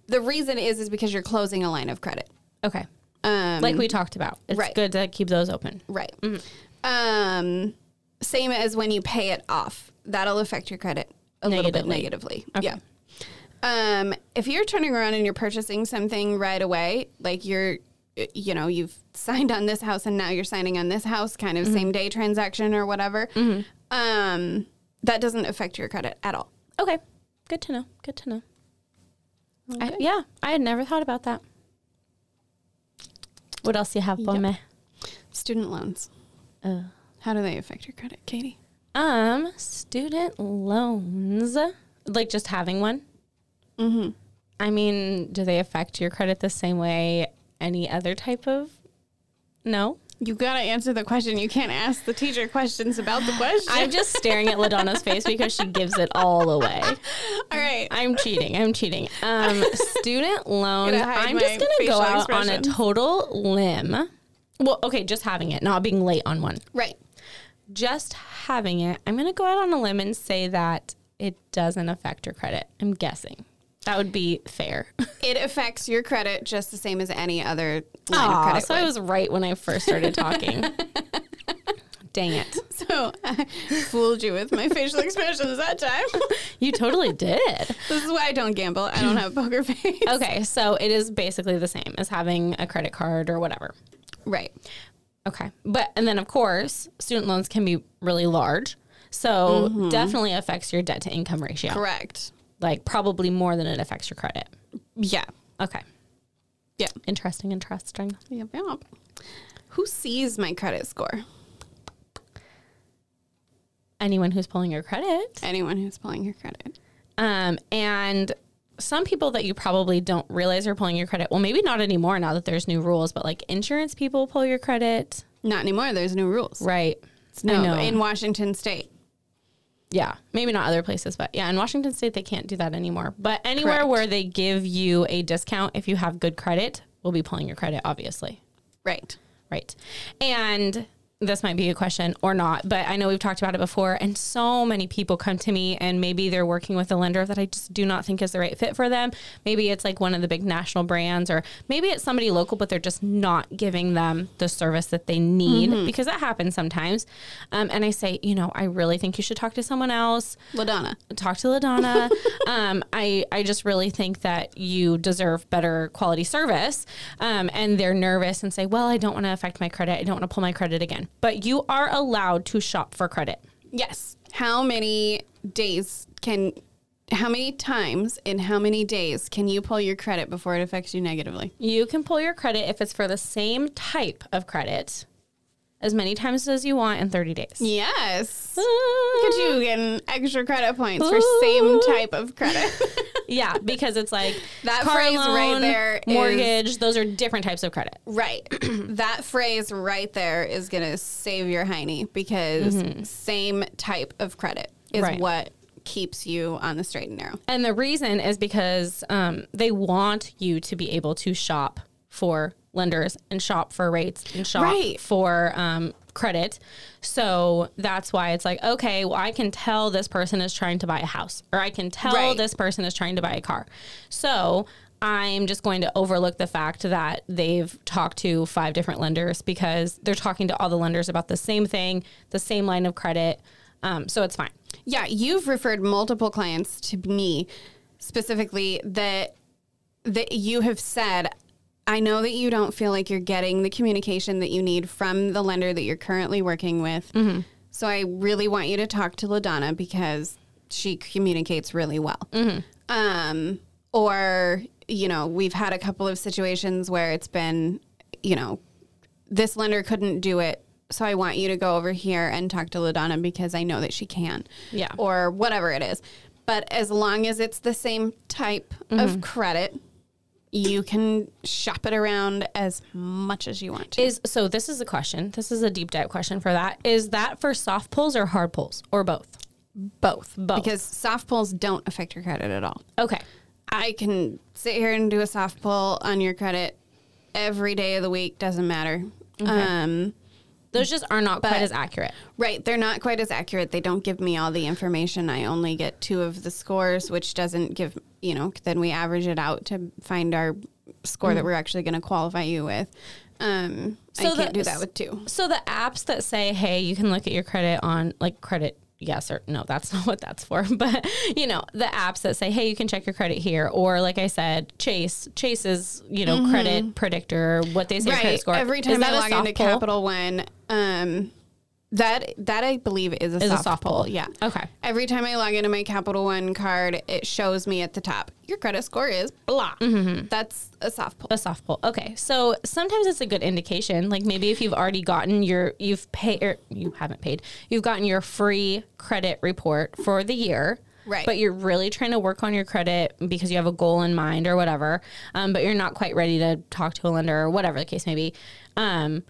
the reason is is because you're closing a line of credit. Okay. Um, Like we talked about. It's right. good to keep those open. right. Um, same as when you pay it off. That'll affect your credit a little bit Negatively. negatively. Okay. Yeah. Um, if you're turning around and you're purchasing something right away, like you're, you know, you've signed on this house and now you're signing on this house, kind of same day transaction or whatever, um, that doesn't affect your credit at all. Okay. Good to know. Good to know. I, yeah, I had never thought about that. What else do you have for Yep. me? Student loans. Uh, How do they affect your credit, Katie? um, student loans, like just having one. Mm-hmm. I mean, do they affect your credit the same way any other type of? No. You gotta answer the question. You can't ask the teacher questions about the question. I'm just staring at LaDonna's face because she gives it all away. [LAUGHS] all right. I'm cheating. I'm cheating. Um, student [LAUGHS] loans. I'm just gonna go out on a total limb. Well, okay, just having it, not being late on one. Right. Just having it. I'm gonna go out on a limb and say that it doesn't affect your credit. I'm guessing that would be fair. [LAUGHS] It affects your credit just the same as any other line of Aw, credit. so I was right when I first started talking. [LAUGHS] Dang it! So I fooled you with my facial expressions that time. [LAUGHS] You totally did. this is why I don't gamble. I don't have poker face. Okay, so it is basically the same as having a credit card or whatever. Right. Okay. But, and then of course, student loans can be really large. So Mm-hmm. definitely affects your debt to income ratio. Correct. Like probably more than it affects your credit. Yeah. Okay. Yeah. Interesting, interesting. Yep. Yep. Who sees my credit score? Anyone who's pulling your credit. Anyone who's pulling your credit. Um, and some people that you probably don't realize are pulling your credit. Well, maybe not anymore now that there's new rules, but like insurance people pull your credit. Not anymore. There's new rules. Right. No, in Washington State. Yeah, maybe not other places, but yeah, in Washington State they can't do that anymore. But anywhere Correct. where they give you a discount if you have good credit, we'll be pulling your credit, obviously. Right. Right. And this might be a question or not, but I know we've talked about it before. And so many people come to me and maybe they're working with a lender that I just do not think is the right fit for them. Maybe it's like one of the big national brands, or maybe it's somebody local, but they're just not giving them the service that they need because that happens sometimes. Um, and I say, you know, I really think you should talk to someone else LaDonna. talk to LaDonna. [LAUGHS] um, I, I just really think that you deserve better quality service. Um, and they're nervous and say, well, I don't want to affect my credit. I don't want to pull my credit again. But you are allowed to shop for credit. Yes. How many days can, how many times in how many days can you pull your credit before it affects you negatively? You can pull your credit if it's for the same type of credit as many times as you want in 30 days. Yes. [LAUGHS] Look at you getting extra credit points for same type of credit. [LAUGHS] Yeah, because it's like [LAUGHS] That phrase right loan, there is- mortgage, those are different types of credit. right. [CLEARS THROAT] that phrase right there is going to save your hiney because same type of credit is Right. what keeps you on the straight and narrow. And the reason is because um, they want you to be able to shop for lenders and shop for rates and shop Right. for um, credit. So that's why it's like, okay, well, I can tell this person is trying to buy a house, or I can tell Right. this person is trying to buy a car. So I'm just going to overlook the fact that they've talked to five different lenders because they're talking to all the lenders about the same thing, the same line of credit. Um, so it's fine. Yeah, you've referred multiple clients to me specifically that that you have said I know that you don't feel like you're getting the communication that you need from the lender that you're currently working with. Mm-hmm. So I really want you to talk to LaDonna because she communicates really well. Mm-hmm. Um, or, you know, we've had a couple of situations where it's been, you know, this lender couldn't do it. So I want you to go over here and talk to LaDonna because I know that she can. Yeah. Or whatever it is. But as long as it's the same type of mm-hmm. credit, you can shop it around as much as you want to. Is so this is a question. This is a deep dive question for that. Is that for soft pulls or hard pulls or both? both. Both. Because soft pulls don't affect your credit at all. Okay. I can sit here and do a soft pull on your credit every day of the week, doesn't matter. Um, Those just are not quite as accurate. right, they're not quite as accurate. They don't give me all the information. I only get two of the scores, which doesn't give, you know, then we average it out to find our score that we're actually going to qualify you with. Um, I So can't the- do that with two. So the apps that say, "Hey, you can look at your credit on like credit." Yes or no, that's [LAUGHS] not what that's for. But you know, the apps that say, "Hey, you can check your credit here," or like I said, Chase. Chase is you know credit predictor. What they say your credit score. Every Is time I log into? Capital One, um, that that I believe is a, Is a soft, soft pull. pull. Yeah. Okay. Every time I log into my Capital One card, it shows me at the top your credit score is blah. That's a soft pull. A soft pull. Okay. So sometimes it's a good indication. Like maybe if you've already gotten your, you've paid, or you haven't paid, you've gotten your free credit report for the year. Right. But you're really trying to work on your credit because you have a goal in mind or whatever. Um, but you're not quite ready to talk to a lender or whatever the case may be. Um,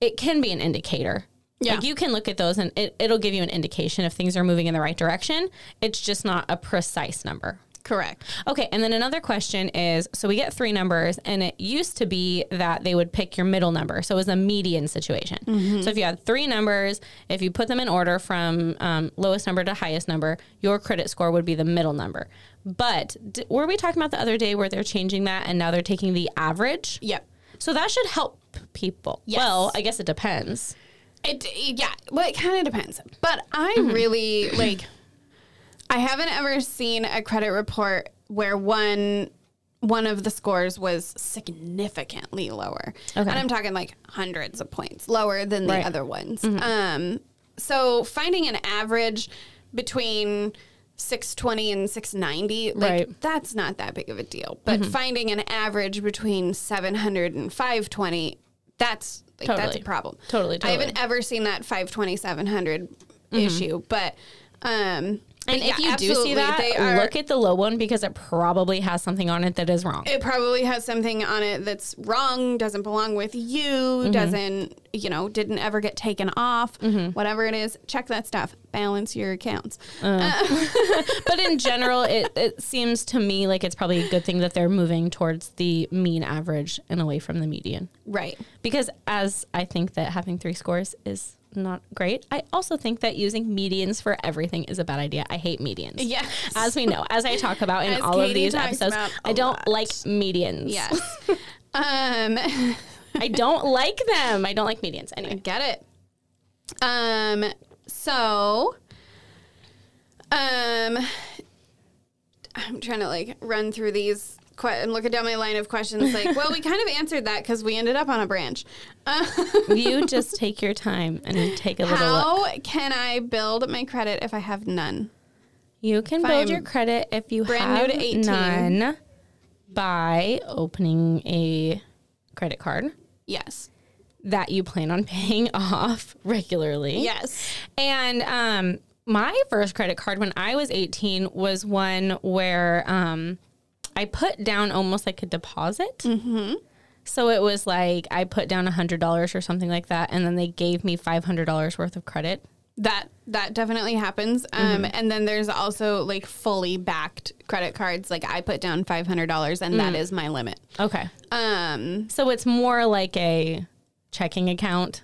it can be an indicator. Yeah. Like you can look at those and it, it'll give you an indication if things are moving in the right direction. It's just not a precise number. Correct. Okay, and then another question is so we get three numbers, and it used to be that they would pick your middle number. So it was a median situation. So if you had three numbers, if you put them in order from um, lowest number to highest number, your credit score would be the middle number. But d- were we talking about the other day where they're changing that and now they're taking the average? Yep. So that should help people. Yes. Well, I guess it depends. It yeah, well, it kind of depends. But I mm-hmm. really [CLEARS THROAT] like. I haven't ever seen a credit report where one one of the scores was significantly lower. Okay. And I'm talking like hundreds of points lower than the Right. other ones. Mm-hmm. Um, so finding an average between 620 and 690, like Right. that's not that big of a deal. But mm-hmm. finding an average between 700 and 520, that's like, that's a problem. Totally, I haven't ever seen that 520, 700 issue, but um And if you do see that, they are- look at the low one because it probably has something on it that is wrong. it probably has something on it that's wrong, doesn't belong with you, Mm-hmm. doesn't, you know, didn't ever get taken off, Mm-hmm. whatever it is. Check that stuff. Balance your accounts. [LAUGHS] but in general, it, it seems to me like it's probably a good thing that they're moving towards the mean average and away from the median. Right. Because as I think that having three scores is not great, I also think that using medians for everything is a bad idea. I hate medians. Yes. As we know, as I talk about in As all of Katie these talks episodes, about a I don't lot. like medians. Yes. [LAUGHS] um, I don't like them. I don't like medians. I Anyway. get it. Um, so, um, I'm trying to like run through these que- and looking down my line of questions. Like, [LAUGHS] well, we kind of answered that because we ended up on a branch. Uh, [LAUGHS] You just take your time and take a little look. how can I build my credit if I have none? You can If build I'm your credit if you brand new to 18. none by opening a credit card Yes. that you plan on paying [LAUGHS] off regularly. Yes. And um, my first credit card when I was 18 was one where um, I put down almost like a deposit. Mm-hmm. So it was like I put down $100 or something like that, and then they gave me $500 worth of credit. That that definitely happens. Um, and then there's also like fully backed credit cards. Like I put down five hundred dollars, and that is my limit. Okay. Um, So it's more like a checking account,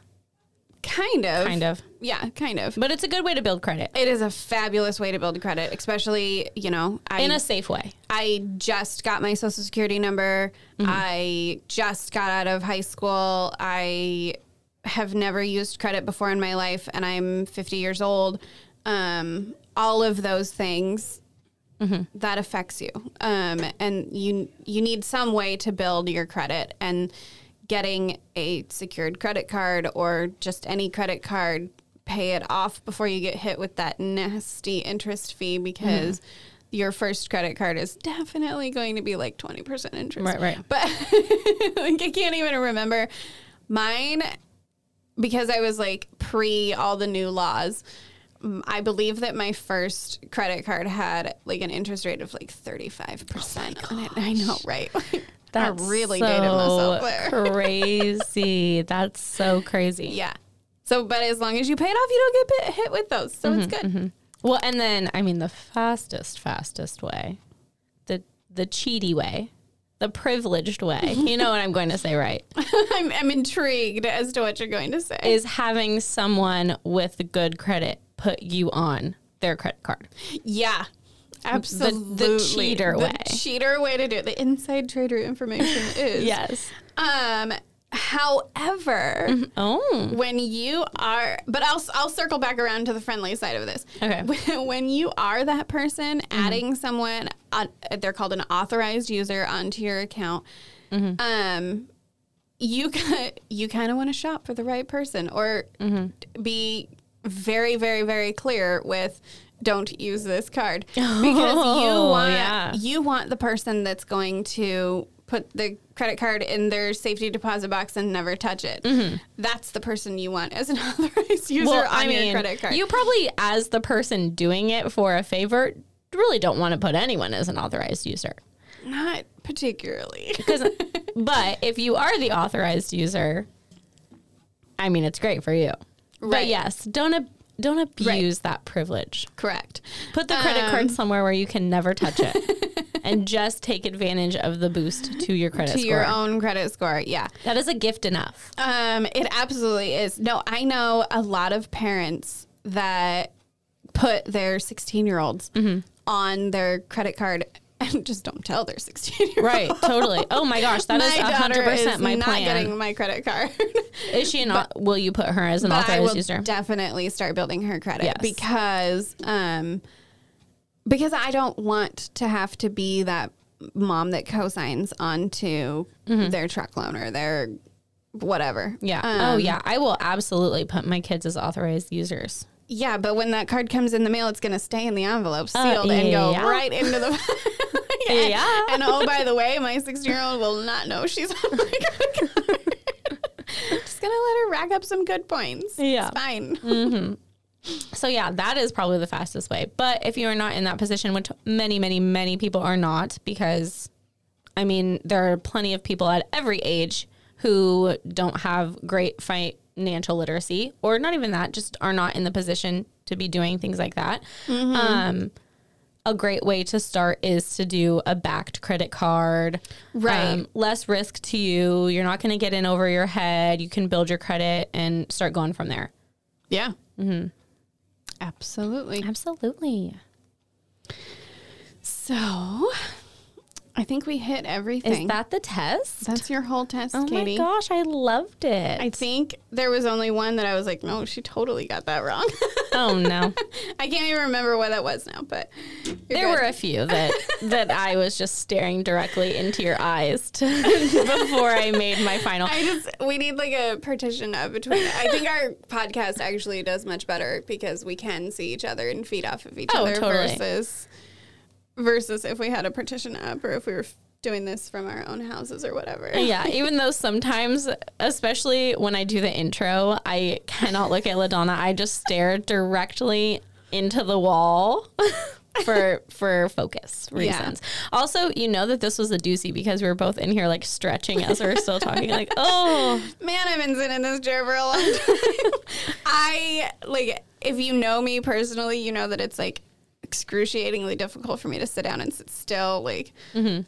kind of, kind of. yeah, kind of. But it's a good way to build credit It is a fabulous way to build credit, especially you know I in a safe way. I just got my social security number. I just got out of high school. I have never used credit before in my life, and I'm 50 years old. Um, all of those things that affects you, um, and you you need some way to build your credit and getting a secured credit card or just any credit card pay it off before you get hit with that nasty interest fee because your first credit card is definitely going to be like 20% interest. Right, right. But [LAUGHS] like I can't even remember mine because I was like pre all the new laws. mm, I believe that my first credit card had like an interest rate of like 35% on it. I know, right? [LAUGHS] I really dated myself there. [LAUGHS] crazy. That's so crazy. Yeah. So, but as long as you pay it off, you don't get bit- hit with those. So it's mm-hmm, good. Mm-hmm. Well, and then I mean the fastest, fastest way, the the cheaty way, the privileged way. You know what I'm going to say, right? [LAUGHS] I'm, I'm intrigued as to what you're going to say. Is having someone with good credit put you on their credit card. yeah. Absolutely. The cheater The way. cheater way to do it. The inside trader information [LAUGHS] is. Yes. Um, however, mm-hmm. Oh. when you are, but I'll, I'll circle back around to the friendly side of this. Okay. [LAUGHS] When, when you are that person, mm-hmm. adding someone, on, they're called an authorized user onto your account. Mm-hmm. Um, you [LAUGHS] you kind of want to shop for the right person, or be very, very, very clear with. Don't use this card [LAUGHS] because you Oh, want yeah. you want the person that's going to put the credit card in their safety deposit box and never touch it. Mm-hmm. That's the person you want as an [LAUGHS] authorized user on your credit card. you probably, as the person doing it for a favor, really don't want to put anyone as an authorized user. Not particularly. Because, [LAUGHS] but if you are the authorized user, I mean, it's great for you. But Right. yes, don't don't abuse that privilege. Correct. Put the credit Um, card somewhere where you can never touch it, [LAUGHS] and just take advantage of the boost to your credit To score. your own credit score. Yeah. That is a gift enough. Um, it absolutely is. No, I know a lot of parents that put their 16 year olds Mm-hmm. on their credit card and just don't tell their 16 year Right, totally. Oh my gosh, that is [LAUGHS] my a hundred daughter is percent my not plan. getting my credit card. Is she not? will you put her as an authorized will user? definitely start building her credit Yes. because um because I don't want to have to be that mom that co-signs onto their truck loan or their whatever. Yeah. oh, Um, yeah. I will absolutely put my kids as authorized users. Yeah, but when that card comes in the mail, it's going to stay in the envelope sealed and go Uh, right into the. [LAUGHS] Yeah. And oh, by the way, my 16 year old will not know she's on my card. [LAUGHS] Just going to let her rack up some good points. Yeah. It's fine. [LAUGHS] So yeah, that is probably the fastest way. But if you are not in that position, which many, many, many people are not, because I mean, there are plenty of people at every age who don't have great financial literacy, or not even that, just are not in the position to be doing things like that. Um, a great way to start is to do a backed credit card. Right. Um, less risk to you. You're not going to get in over your head. You can build your credit and start going from there. Yeah. Mm-hmm. Absolutely. Absolutely. So I think we hit everything. Is that the test? That's your whole test, oh Katie. my gosh, I loved it. I think there was only one that I was like, no, she totally got that wrong. oh no. [LAUGHS] I can't even remember what that was now, but There good. were a few that [LAUGHS] that I was just staring directly into your eyes to, [LAUGHS] before I made my final. I just we need like a partition up between. I think our podcast actually does much better because we can see each other and feed off of each Oh, other totally. versus versus if we had a partition up or if we were doing this from our own houses or whatever. yeah, [LAUGHS] even though sometimes, especially when I do the intro, I cannot look at LaDonna. I just stare directly into the wall [LAUGHS] for for focus reasons. Also, you know that this was a doozy because we were both in here like stretching as we were still talking. Like, [LAUGHS] oh, Man, I've been sitting in this chair for a long time. I like if you know me personally, you know that it's like excruciatingly difficult for me to sit down and sit still. Like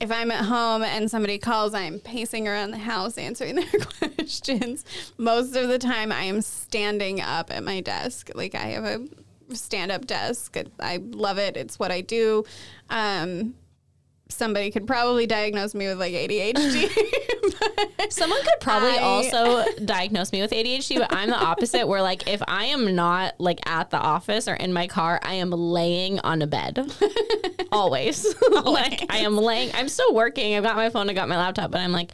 if I'm at home and somebody calls, I'm pacing around the house answering [LAUGHS] their questions. Most of the time I am standing up at my desk. Like I have a stand up desk. I love it. It's what I do. Um somebody could probably diagnose me with like ADHD. [LAUGHS] Someone could probably I- also diagnose me with ADHD, but I'm the [LAUGHS] opposite where like if I am not like at the office or in my car, I am laying on a bed. [LAUGHS] Always. like I am laying I'm still working. I've got my phone, I got my laptop, but I'm like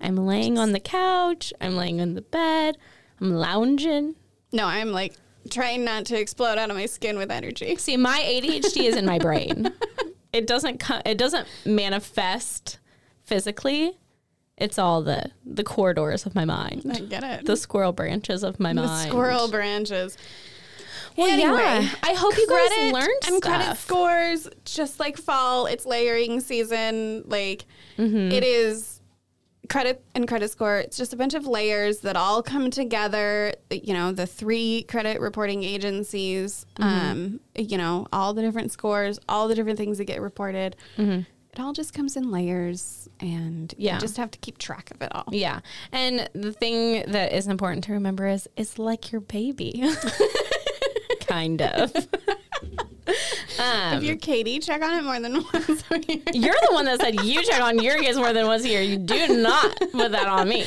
I'm laying on the couch, I'm laying on the bed, I'm lounging. No, I'm like trying not to explode out of my skin with energy. See, my ADHD is in my brain. It doesn't co- it doesn't manifest physically. It's all the the corridors of my mind. I get it. The squirrel branches of my The mind. squirrel branches. Well, Anyway, yeah. I hope you guys learned and credit scores. Just like fall, it's layering season. Like Mm-hmm. it is credit and credit score. It's just a bunch of layers that all come together. You know, the three credit reporting agencies. Mm-hmm. Um, you know, all the different scores, all the different things that get reported. It all just comes in layers, and Mm-hmm. Yeah. you just have to keep track of it all. Yeah. And the thing that is important to remember is it's like your baby. [LAUGHS] [LAUGHS] kind of. [LAUGHS] Um, If you're Katie, check on it more than [LAUGHS] once a year. you're the one that said you check on your kids more than once a year. You do not put that on me.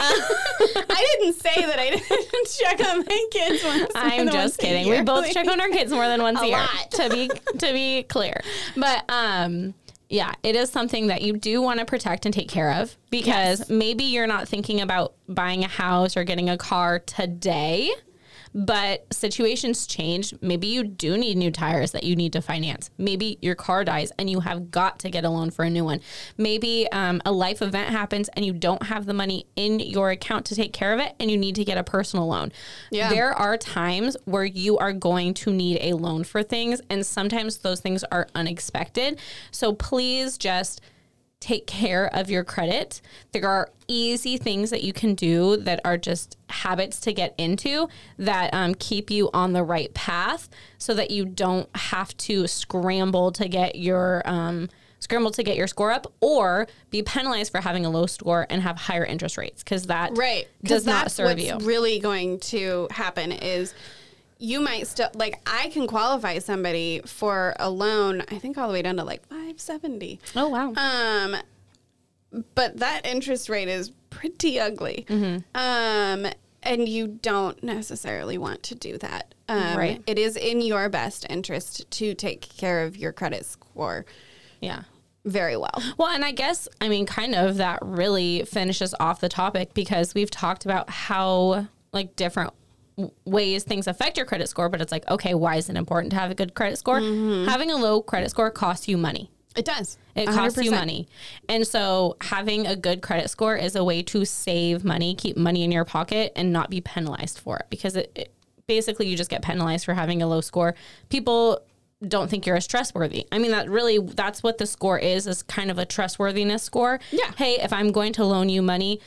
I didn't say that I didn't [LAUGHS] check on my kids once. I'm once just a kidding. We both check on our kids more than once a, A year. lot. To be to be clear. But um yeah, it is something that you do want to protect and take care of because Yes. maybe you're not thinking about buying a house or getting a car today, but situations change. Maybe you do need new tires that you need to finance. Maybe your car dies and you have got to get a loan for a new one. Maybe um, a life event happens and you don't have the money in your account to take care of it and you need to get a personal loan. Yeah. There are times where you are going to need a loan for things, and sometimes those things are unexpected. So please just take care of your credit. There are easy things that you can do that are just habits to get into that um, keep you on the right path so that you don't have to scramble to get your. Um, scramble to get your score up or be penalized for having a low score and have higher interest rates because that right does not that's serve what's you really going to happen is you might still like I can qualify somebody for a loan. I think all the way down to like five seventy. oh wow Um, but that interest rate is pretty ugly. Mm-hmm. Um, and you don't necessarily want to do that. Um, Right. It is in your best interest to take care of your credit score. yeah very well. Well, and I guess, I mean, kind of that really finishes off the topic because we've talked about how, like, different ways things affect your credit score, but it's like, okay, why is it important to have a good credit score? Mm-hmm. Having a low credit score costs you money. It does. It costs you money. And so having a good credit score is a way to save money, keep money in your pocket, and not be penalized for it because it, it basically you just get penalized for having a low score. People don't think you're as trustworthy. I mean that really that's what the score is is kind of a trustworthiness score. Yeah. Hey, if I'm going to loan you money,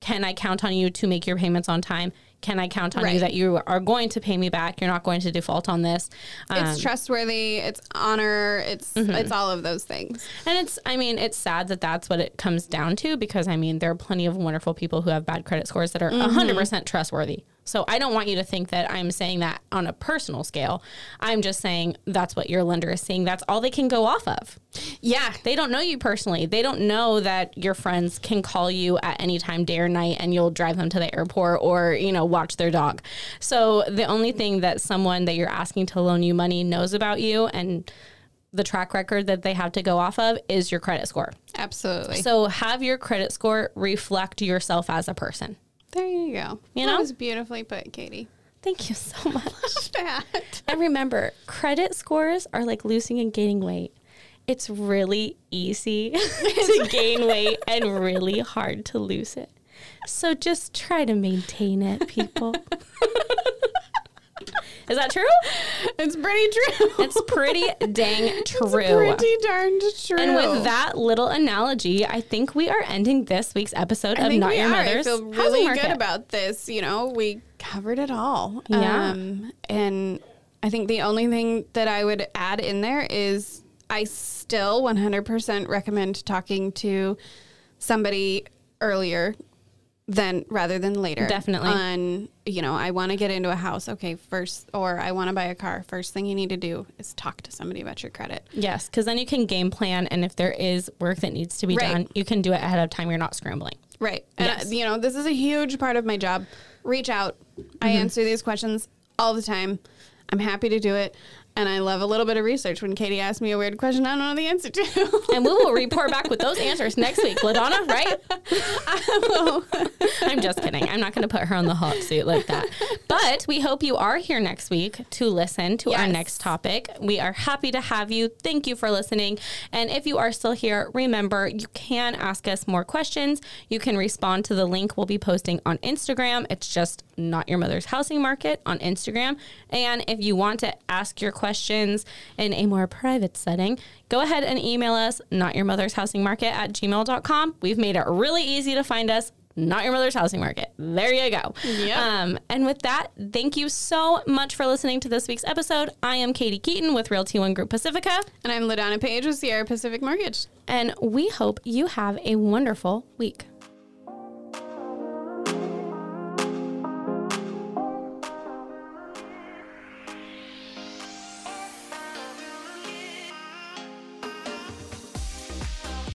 can I count on you to make your payments on time? Can I count on you that you are going to pay me back? You're not going to default on this. Um, It's trustworthy. It's honor. It's Mm-hmm. it's all of those things. And it's, I mean, it's sad that that's what it comes down to because, I mean, there are plenty of wonderful people who have bad credit scores that are 100% trustworthy. So I don't want you to think that I'm saying that on a personal scale. I'm just saying that's what your lender is seeing. That's all they can go off of. Yeah. They don't know you personally. They don't know that your friends can call you at any time, day or night, and you'll drive them to the airport or, you know, watch their dog. So the only thing that someone that you're asking to loan you money knows about you and the track record that they have to go off of is your credit score. Absolutely. So have your credit score reflect yourself as a person. There you go. You that know? was beautifully put, Katie. Thank you so [LAUGHS] much. That. [LAUGHS] and remember, credit scores are like losing and gaining weight. It's really easy [LAUGHS] to gain weight and really hard to lose it. So just try to maintain it, people. Is that true? [LAUGHS] It's pretty true. It's pretty [LAUGHS] dang true. pretty darn true. And with that little analogy, I think we are ending this week's episode I of Not Your are. Mother's I feel really good about this. You know, we covered it all. Yeah. Um, and I think the only thing that I would add in there is I still 100% recommend talking to somebody earlier than rather than later. Definitely. On, you know, I want to get into a house. Okay, first, or I want to buy a car. First thing you need to do is talk to somebody about your credit. Yes, because then you can game plan, and if there is work that needs to be Right. done, you can do it ahead of time. You're not scrambling. Right. And, Yes. uh, you know, this is a huge part of my job. Reach out. I Mm-hmm. answer these questions all the time. I'm happy to do it. And I love a little bit of research. When Katie asks me a weird question, I don't know the answer to. And we will report back with those answers next week, LaDonna, right? I'm just kidding. I'm not going to put her on the hot seat like that. But we hope you are here next week to listen to our next topic. We are happy to have you. Thank you for listening. And if you are still here, remember you can ask us more questions. You can respond to the link we'll be posting on Instagram. It's just not your mother's housing market on Instagram. And if you want to ask your questions in a more private setting, go ahead and email us not your mother's housing market at gmail.com. We've made it really easy to find us. Not your mother's housing market. There you go. Yep. Um, and with that, thank you so much for listening to this week's episode. I am Katie Keaton with Realty One Group Pacifica, and I'm LaDonna Page with Sierra Pacific Mortgage. and we hope you have a wonderful week.